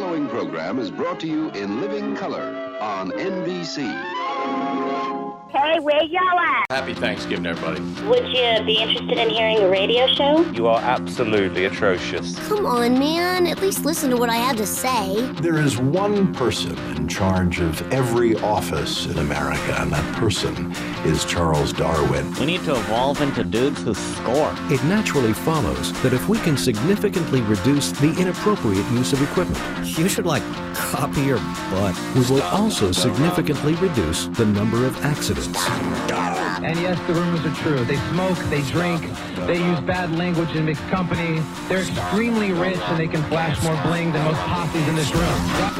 following program is brought to you in living color on NBC. Hey, where y'all at? Happy Thanksgiving, everybody. Would you be interested in hearing a radio show? You are absolutely atrocious. Come on, man. At least listen to what I have to say. There is one person in charge of every office in America, and that person is Charles Darwin. We need to evolve into dudes who score. It naturally follows that if we can significantly reduce the inappropriate use of equipment, you should, like, copy your butt. We will also significantly reduce the number of accidents. And yes, the rumors are true. They smoke, they drink, they use bad language in mixed company. They're extremely rich and they can flash more bling than most posses in this room.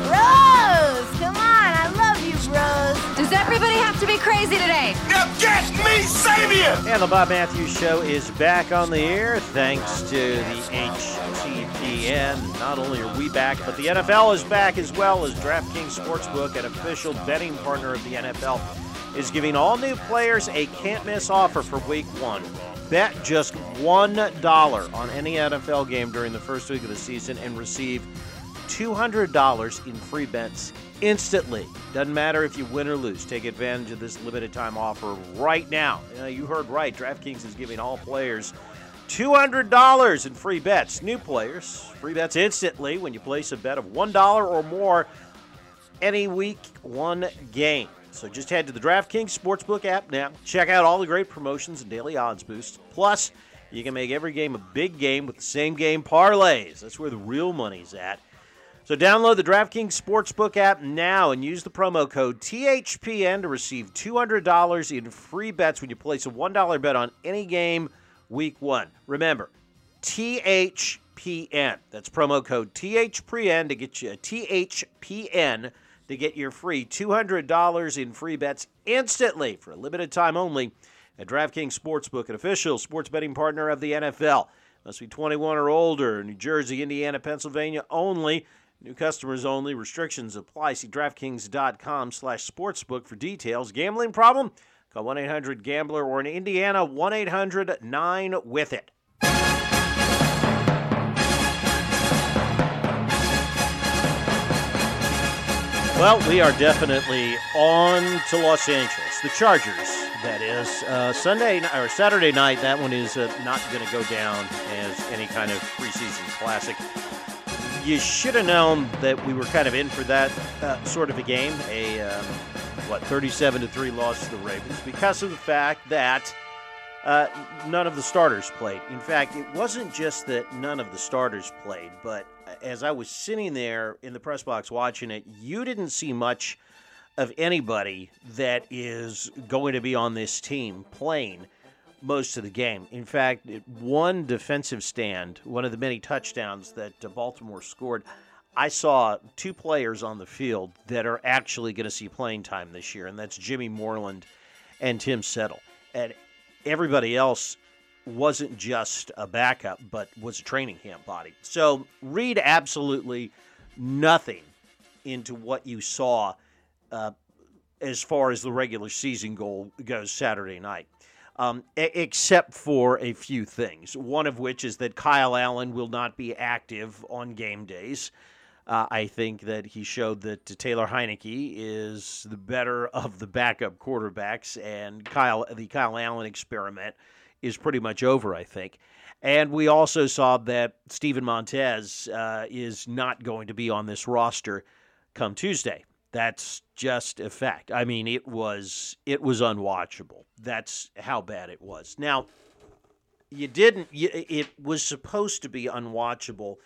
Rose, come on, I love you, Rose. Does everybody have to be crazy today? Now get me Sabian! And the Bob Matthews Show is back on the air thanks to the HTTPN. Not only are we back, but the NFL is back as well as DraftKings Sportsbook, an official betting partner of the NFL is giving all new players a can't miss offer for week one. Bet just $1 on any NFL game during the first week of the season and receive $200 in free bets instantly. Doesn't matter if you win or lose. Take advantage of this limited time offer right now. You, you heard right. DraftKings is giving all players $200 in free bets. New players, free bets instantly when you place a bet of $1 or more any week one game. So just head to the DraftKings Sportsbook app now. Check out all the great promotions and daily odds boosts. Plus, you can make every game a big game with the same game parlays. That's where the real money's at. So download the DraftKings Sportsbook app now and use the promo code THPN to receive $200 in free bets when you place a $1 bet on any game week one. Remember, THPN. That's promo code THPN to get you a THPN to get your free $200 in free bets instantly for a limited time only at DraftKings Sportsbook, an official sports betting partner of the NFL. Must be 21 or older. New Jersey, Indiana, Pennsylvania only. New customers only. Restrictions apply. See DraftKings.com slash sportsbook for details. Gambling problem? Call 1-800-GAMBLER or in Indiana, 1-800-9-WITH-IT. Well, we are definitely on to Los Angeles. The Chargers, that is. Uh, Sunday or Saturday night, that one is uh, not going to go down as any kind of preseason classic. You should have known that we were kind of in for that uh, sort of a game. A um, what, 37 to three loss to the Ravens because of the fact that uh, none of the starters played. In fact, it wasn't just that none of the starters played, but as I was sitting there in the press box watching it, you didn't see much of anybody that is going to be on this team playing most of the game. In fact, one defensive stand, one of the many touchdowns that uh, Baltimore scored, I saw two players on the field that are actually going to see playing time this year, and that's Jimmy Moreland and Tim Settle. And everybody else wasn't just a backup, but was a training camp body. So read absolutely nothing into what you saw uh, as far as the regular season goal goes Saturday night. Um, except for a few things. One of which is that Kyle Allen will not be active on game days. Uh, I think that he showed that Taylor Heinicke is the better of the backup quarterbacks, and Kyle the Kyle Allen experiment is pretty much over, I think. And we also saw that Steven Montez uh, is not going to be on this roster come Tuesday. That's just a fact. I mean, it was it was unwatchable. That's how bad it was. Now, you didn't. You, it was supposed to be unwatchable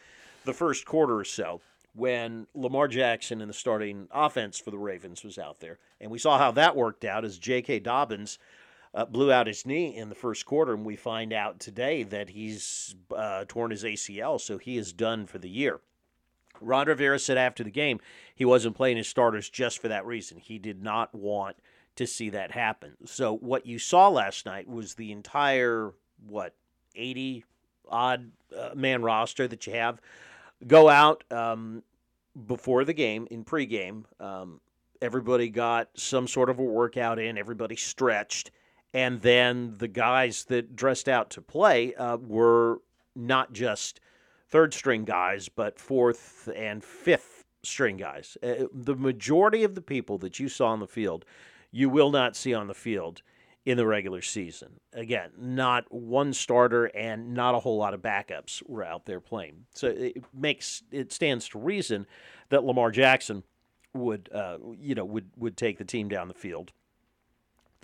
the first quarter or so when Lamar Jackson in the starting offense for the Ravens was out there, and we saw how that worked out as J.K. Dobbins uh, blew out his knee in the first quarter, and we find out today that he's uh, torn his ACL, so he is done for the year. Ron Rivera said after the game he wasn't playing his starters just for that reason. He did not want to see that happen. So what you saw last night was the entire what eighty odd uh, man roster that you have go out um, before the game in pregame. Um, everybody got some sort of a workout in. Everybody stretched and then the guys that dressed out to play uh, were not just third string guys, but fourth and fifth string guys. Uh, the majority of the people that you saw on the field, you will not see on the field in the regular season. Again, not one starter and not a whole lot of backups were out there playing. So it makes it stands to reason that Lamar Jackson would uh, you know would would take the team down the field.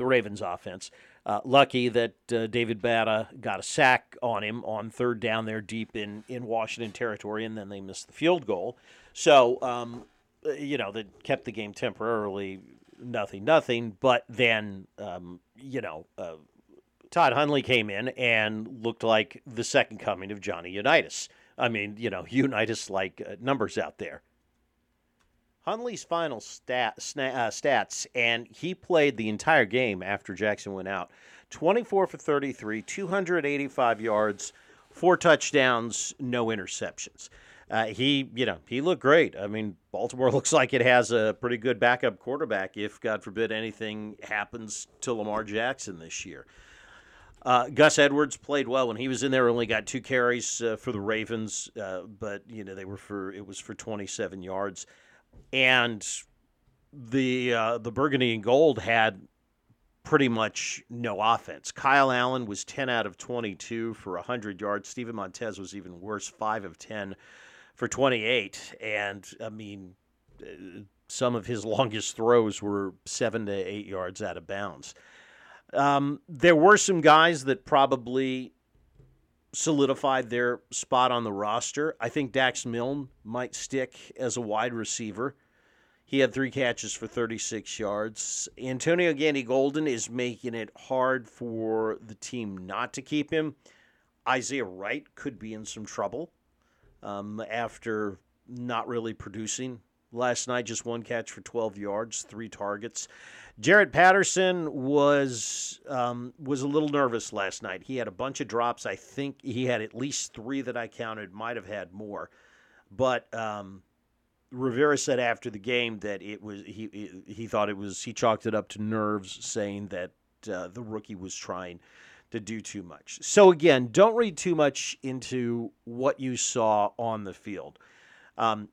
The Ravens offense. Uh, lucky that uh, David Bada got a sack on him on third down there deep in, in Washington territory, and then they missed the field goal. So, um, you know, that kept the game temporarily nothing, nothing. But then, um, you know, uh, Tyler Huntley came in and looked like the second coming of Johnny Unitas. I mean, you know, Unitas like uh, numbers out there. Huntley's final stat, sna- uh, stats, and he played the entire game after Jackson went out 24 for 33, 285 yards, four touchdowns, no interceptions. Uh, he, you know, he looked great. I mean, Baltimore looks like it has a pretty good backup quarterback if, God forbid, anything happens to Lamar Jackson this year. Uh, Gus Edwards played well when he was in there. Only got two carries uh, for the Ravens, uh, but you know they were for it was for 27 yards and the uh, the Burgundy and Gold had pretty much no offense. Kyle Allen was 10 out of 22 for 100 yards. Steven Montez was even worse, 5 of 10 for 28. And I mean, uh, some of his longest throws were 7 to 8 yards out of bounds. Um, there were some guys that probably solidified their spot on the roster. I think Dax Milne might stick as a wide receiver. He had three catches for 36 yards. Antonio Gandy Golden is making it hard for the team not to keep him. Isaiah Wright could be in some trouble um, after not really producing last night. Just one catch for 12 yards, three targets. Jarrett Patterson was um, was a little nervous last night. He had a bunch of drops. I think he had at least three that I counted. Might have had more, but um, Rivera said after the game that it was he he thought it was he chalked it up to nerves, saying that uh, the rookie was trying to do too much. So again, don't read too much into what you saw on the field, um,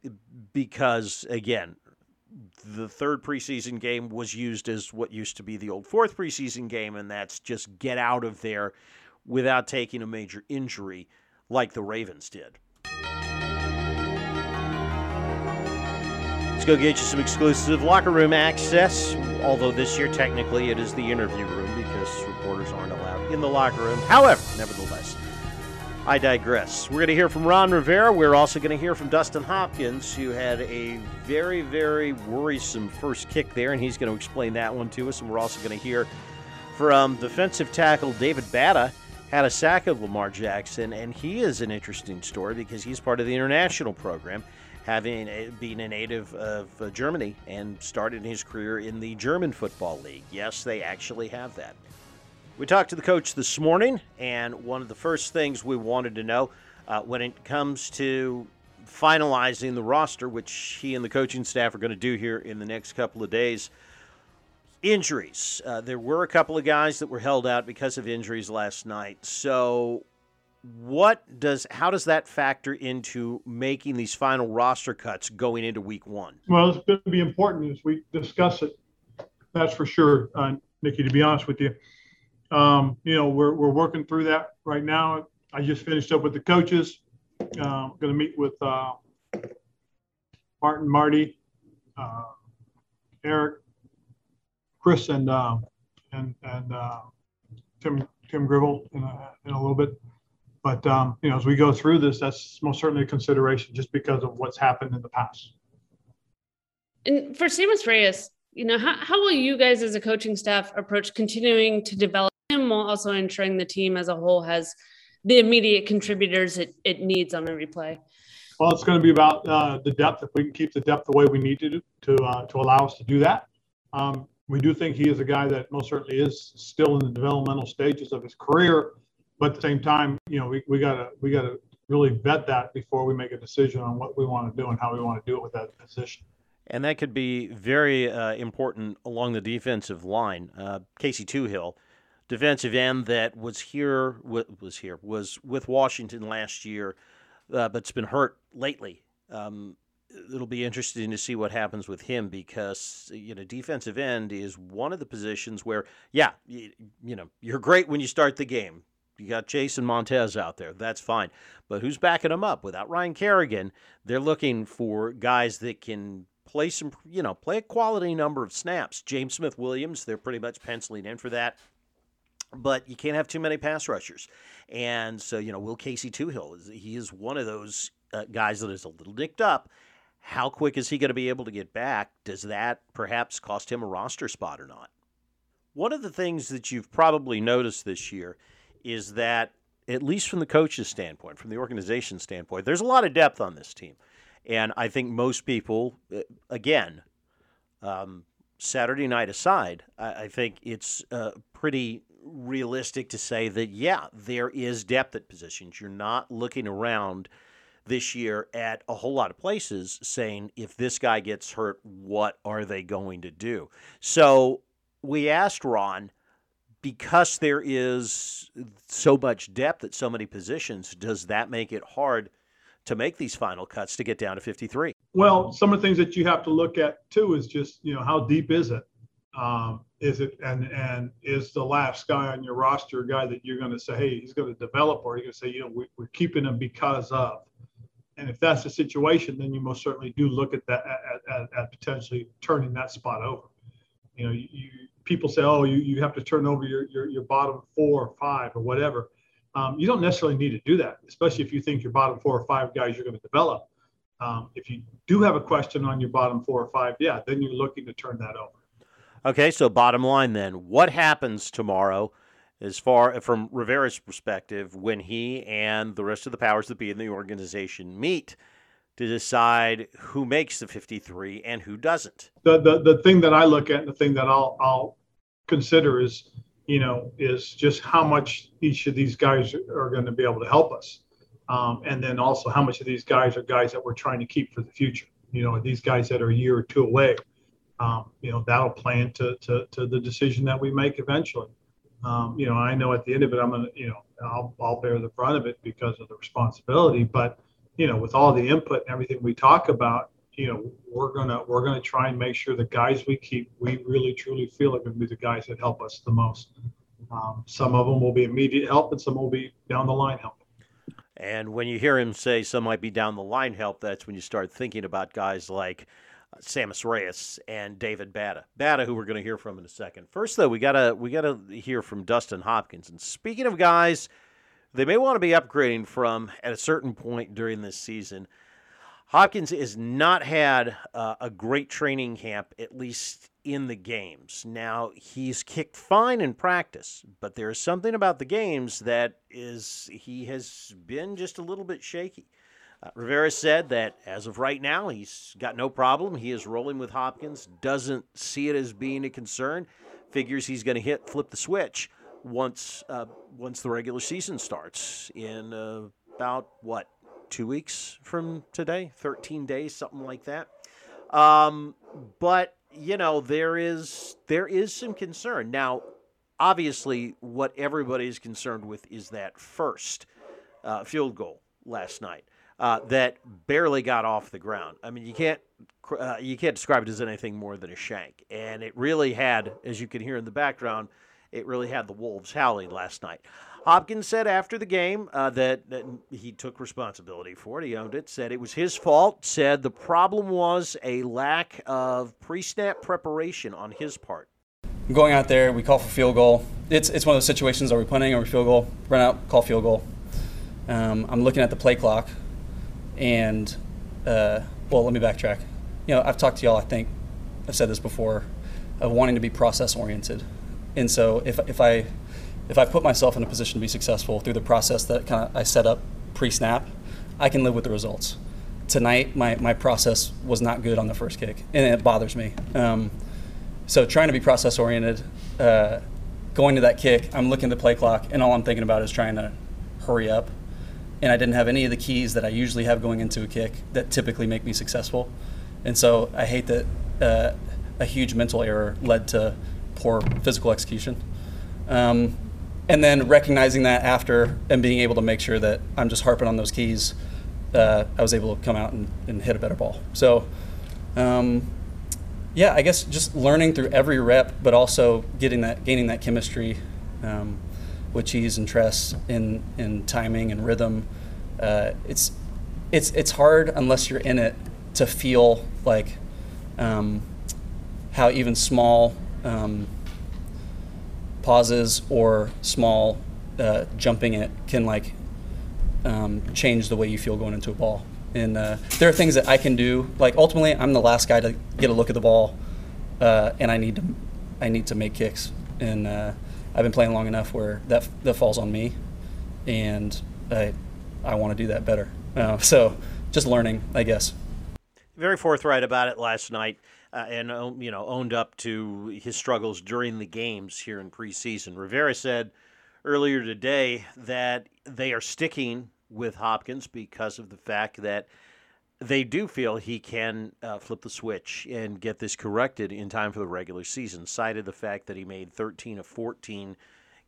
because again, the third preseason game was used as what used to be the old fourth preseason game, and that's just get out of there without taking a major injury like the Ravens did. Let's go get you some exclusive locker room access. Although this year, technically, it is the interview room because reporters aren't allowed in the locker room. However, nevertheless, I digress. We're going to hear from Ron Rivera. We're also going to hear from Dustin Hopkins, who had a very, very worrisome first kick there, and he's going to explain that one to us. And we're also going to hear from defensive tackle David Bada, had a sack of Lamar Jackson, and he is an interesting story because he's part of the international program, having a, being a native of uh, Germany and started his career in the German Football League. Yes, they actually have that. We talked to the coach this morning, and one of the first things we wanted to know uh, when it comes to finalizing the roster, which he and the coaching staff are going to do here in the next couple of days. Injuries. Uh, there were a couple of guys that were held out because of injuries last night. So, what does how does that factor into making these final roster cuts going into week one? Well, it's going to be important as we discuss it. That's for sure, uh, Nikki. To be honest with you, um, you know, we're, we're working through that right now. I just finished up with the coaches. Uh, going to meet with uh, Martin, Marty, uh, Eric, Chris, and uh, and and uh, Tim Tim Gribble in a, in a little bit. But um, you know, as we go through this, that's most certainly a consideration, just because of what's happened in the past. And for Sammis Reyes, you know, how, how will you guys as a coaching staff approach continuing to develop him while also ensuring the team as a whole has the immediate contributors it, it needs on every play? Well, it's going to be about uh, the depth. If we can keep the depth the way we need to do, to uh, to allow us to do that, um, we do think he is a guy that most certainly is still in the developmental stages of his career. But at the same time, you know, we, we gotta we gotta really vet that before we make a decision on what we want to do and how we want to do it with that position. And that could be very uh, important along the defensive line. Uh, Casey Toohill defensive end that was here was here was with Washington last year, uh, but's been hurt lately. Um, it'll be interesting to see what happens with him because you know defensive end is one of the positions where yeah you, you know you're great when you start the game. You got Chase and Montez out there. That's fine. But who's backing him up? Without Ryan Kerrigan they're looking for guys that can play some you know play a quality number of snaps. James Smith Williams they're pretty much penciling in for that but you can't have too many pass rushers and so you know Will Casey Toohill he is one of those uh, guys that is a little nicked up how quick is he going to be able to get back? Does that perhaps cost him a roster spot or not? One of the things that you've probably noticed this year is that, at least from the coach's standpoint, from the organization standpoint, there's a lot of depth on this team. And I think most people, uh, again, um, Saturday night aside, I, I think it's uh, pretty realistic to say that, yeah, there is depth at positions. You're not looking around this year at a whole lot of places saying, if this guy gets hurt, what are they going to do? So we asked Ron, because there is so much depth at so many positions, does that make it hard to make these final cuts to get down to 53? Well, some of the things that you have to look at too is just, you know, how deep is it? Um, is it and and is the last guy on your roster a guy that you're going to say, hey, he's going to develop, or you're going to say, you know, we, are keeping him because of. And if that's the situation, then you most certainly do look at that at, at, at potentially turning that spot over. You know, you, you, people say, oh, you, you have to turn over your, your, your bottom four or five or whatever. Um, you don't necessarily need to do that, especially if you think your bottom four or five guys you're going to develop. Um, if you do have a question on your bottom four or five, yeah, then you're looking to turn that over. Okay, so bottom line then, what happens tomorrow? as far from Rivera's perspective when he and the rest of the powers that be in the organization meet to decide who makes the 53 and who doesn't. The the, the thing that I look at, the thing that I'll I'll consider is you know is just how much each of these guys are going to be able to help us, um, and then also how much of these guys are guys that we're trying to keep for the future. You know, these guys that are a year or two away. Um, you know, that'll play into to, to the decision that we make eventually um, you know, I know at the end of it, I'm gonna, you know, I'll, I'll bear the brunt of it because of the responsibility. But you know, with all the input and everything we talk about, you know, we're gonna we're gonna try and make sure the guys we keep, we really truly feel are gonna be the guys that help us the most. Um, some of them will be immediate help, and some will be down the line help. And when you hear him say some might be down the line help, that's when you start thinking about guys like Sammis Reyes and David Bada. Bada, who we're going to hear from in a second. First, though, we gotta we gotta hear from Dustin Hopkins. And speaking of guys, they may want to be upgrading from at a certain point during this season. Hopkins has not had uh, a great training camp, at least in the games. Now he's kicked fine in practice, but there's something about the games that is he has been just a little bit shaky. Uh, Rivera said that as of right now, he's got no problem. He is rolling with Hopkins, doesn't see it as being a concern, figures he's going to hit, flip the switch once uh, once the regular season starts in uh, about what two weeks from today, thirteen days, something like that. Um, but you know there is there is some concern now. Obviously, what everybody is concerned with is that first uh, field goal last night uh, that barely got off the ground. I mean, you can't uh, you can't describe it as anything more than a shank, and it really had, as you can hear in the background, it really had the wolves howling last night. Hopkins said after the game uh, that, that, he took responsibility for it. He owned it. Said it was his fault. Said the problem was a lack of pre-snap preparation on his part. Going out there, we call for field goal. It's it's one of those situations: are we punting? We field goal? Run out, call field goal. Um, I'm looking at the play clock and uh, well, let me backtrack. You know, I've talked to y'all. I think I've said this before, of wanting to be process oriented, and so if if I if I put myself in a position to be successful through the process that kind of I set up pre snap, I can live with the results. Tonight, my, my process was not good on the first kick, and it bothers me. Um, so, trying to be process oriented, uh, going to that kick, I'm looking at the play clock, and all I'm thinking about is trying to hurry up and I didn't have any of the keys that I usually have going into a kick that typically make me successful. And so I hate that uh, a huge mental error led to poor physical execution. Um, and then recognizing that after and being able to make sure that I'm just harping on those keys uh, I was able to come out and, and hit a better ball. So, um, yeah, I guess just learning through every rep, but also getting that, gaining that chemistry um, with Cheese and Tress in in timing and rhythm. Uh, it's it's it's hard unless you're in it to feel like um, how even small um, pauses or small uh, jumping it can like um, change the way you feel going into a ball. And uh, there are things that I can do. Like ultimately, I'm the last guy to get a look at the ball, uh, and I need to I need to make kicks. And uh, I've been playing long enough where that that falls on me, and I I want to do that better. Uh, so just learning, I guess. Very forthright about it last night. Uh, and you know owned up to his struggles during the games here in preseason. Rivera said earlier today that they are sticking with Hopkins because of the fact that they do feel he can uh, flip the switch and get this corrected in time for the regular season. Cited the fact that he made 13 of 14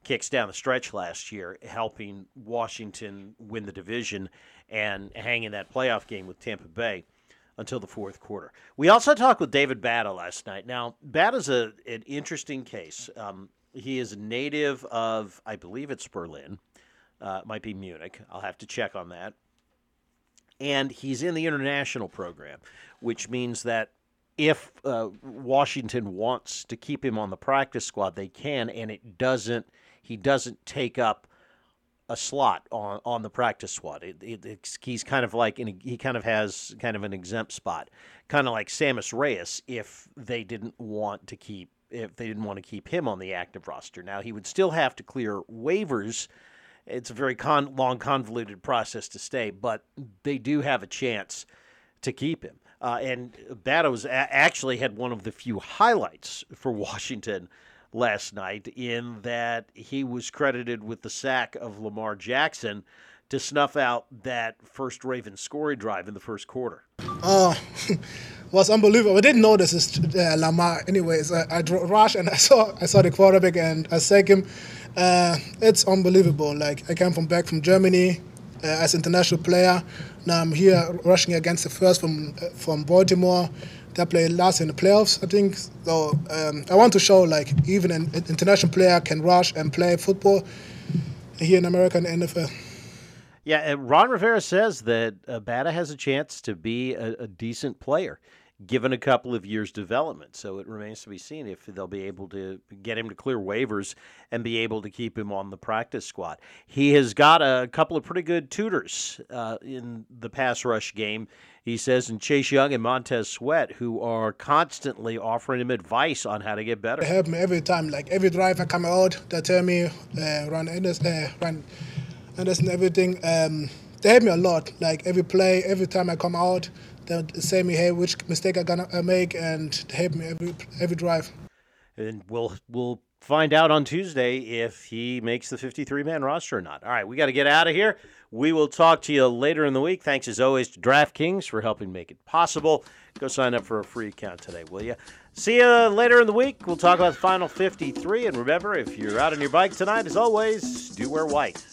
kicks down the stretch last year, helping Washington win the division and hang in that playoff game with Tampa Bay until the fourth quarter. We also talked with David Bada last night. Now, Bada's a, an interesting case. Um, he is a native of, I believe it's Berlin. Uh, might be Munich. I'll have to check on that. And he's in the international program, which means that if uh, Washington wants to keep him on the practice squad, they can, and it doesn't. He doesn't take up a slot on, on the practice squad. It, it, he's kind of like in, he kind of has kind of an exempt spot, kind of like Sammis Reyes. If they didn't want to keep if they didn't want to keep him on the active roster, now he would still have to clear waivers. It's a very con- long, convoluted process to stay, but they do have a chance to keep him. Uh, and Bada's a- actually had one of the few highlights for Washington last night in that he was credited with the sack of Lamar Jackson to snuff out that first Raven scoring drive in the first quarter. Oh, was unbelievable. I didn't know this is uh, Lamar. Anyways, I, I rushed and I saw I saw the quarterback and I sack him. Uh, it's unbelievable. Like I came from back from Germany uh, as international player. Now I'm here rushing against the first from uh, from Baltimore that played last in the playoffs, I think. So um, I want to show like even an international player can rush and play football here in America and NFL. Yeah, Ron Rivera says that Bada has a chance to be a, a, decent player given a couple of years development. So it remains to be seen if they'll be able to get him to clear waivers and be able to keep him on the practice squad. He has got a couple of pretty good tutors uh, in the pass rush game. He says, and Chase Young and Montez Sweat, who are constantly offering him advice on how to get better. They help me every time. Like every drive I come out, they tell me uh, run Anderson, uh, run Anderson, everything. Um, they help me a lot. Like every play, every time I come out, they say me, hey, which mistake I gonna make, and help me every every drive. And we'll we'll find out on Tuesday if he makes the 53 man roster or not. All right, we got to get out of here. We will talk to you later in the week. Thanks as always to DraftKings for helping make it possible. Go sign up for a free account today, will you? See you later in the week. We'll talk about the final 53. And remember, if you're out on your bike tonight, as always, do wear white.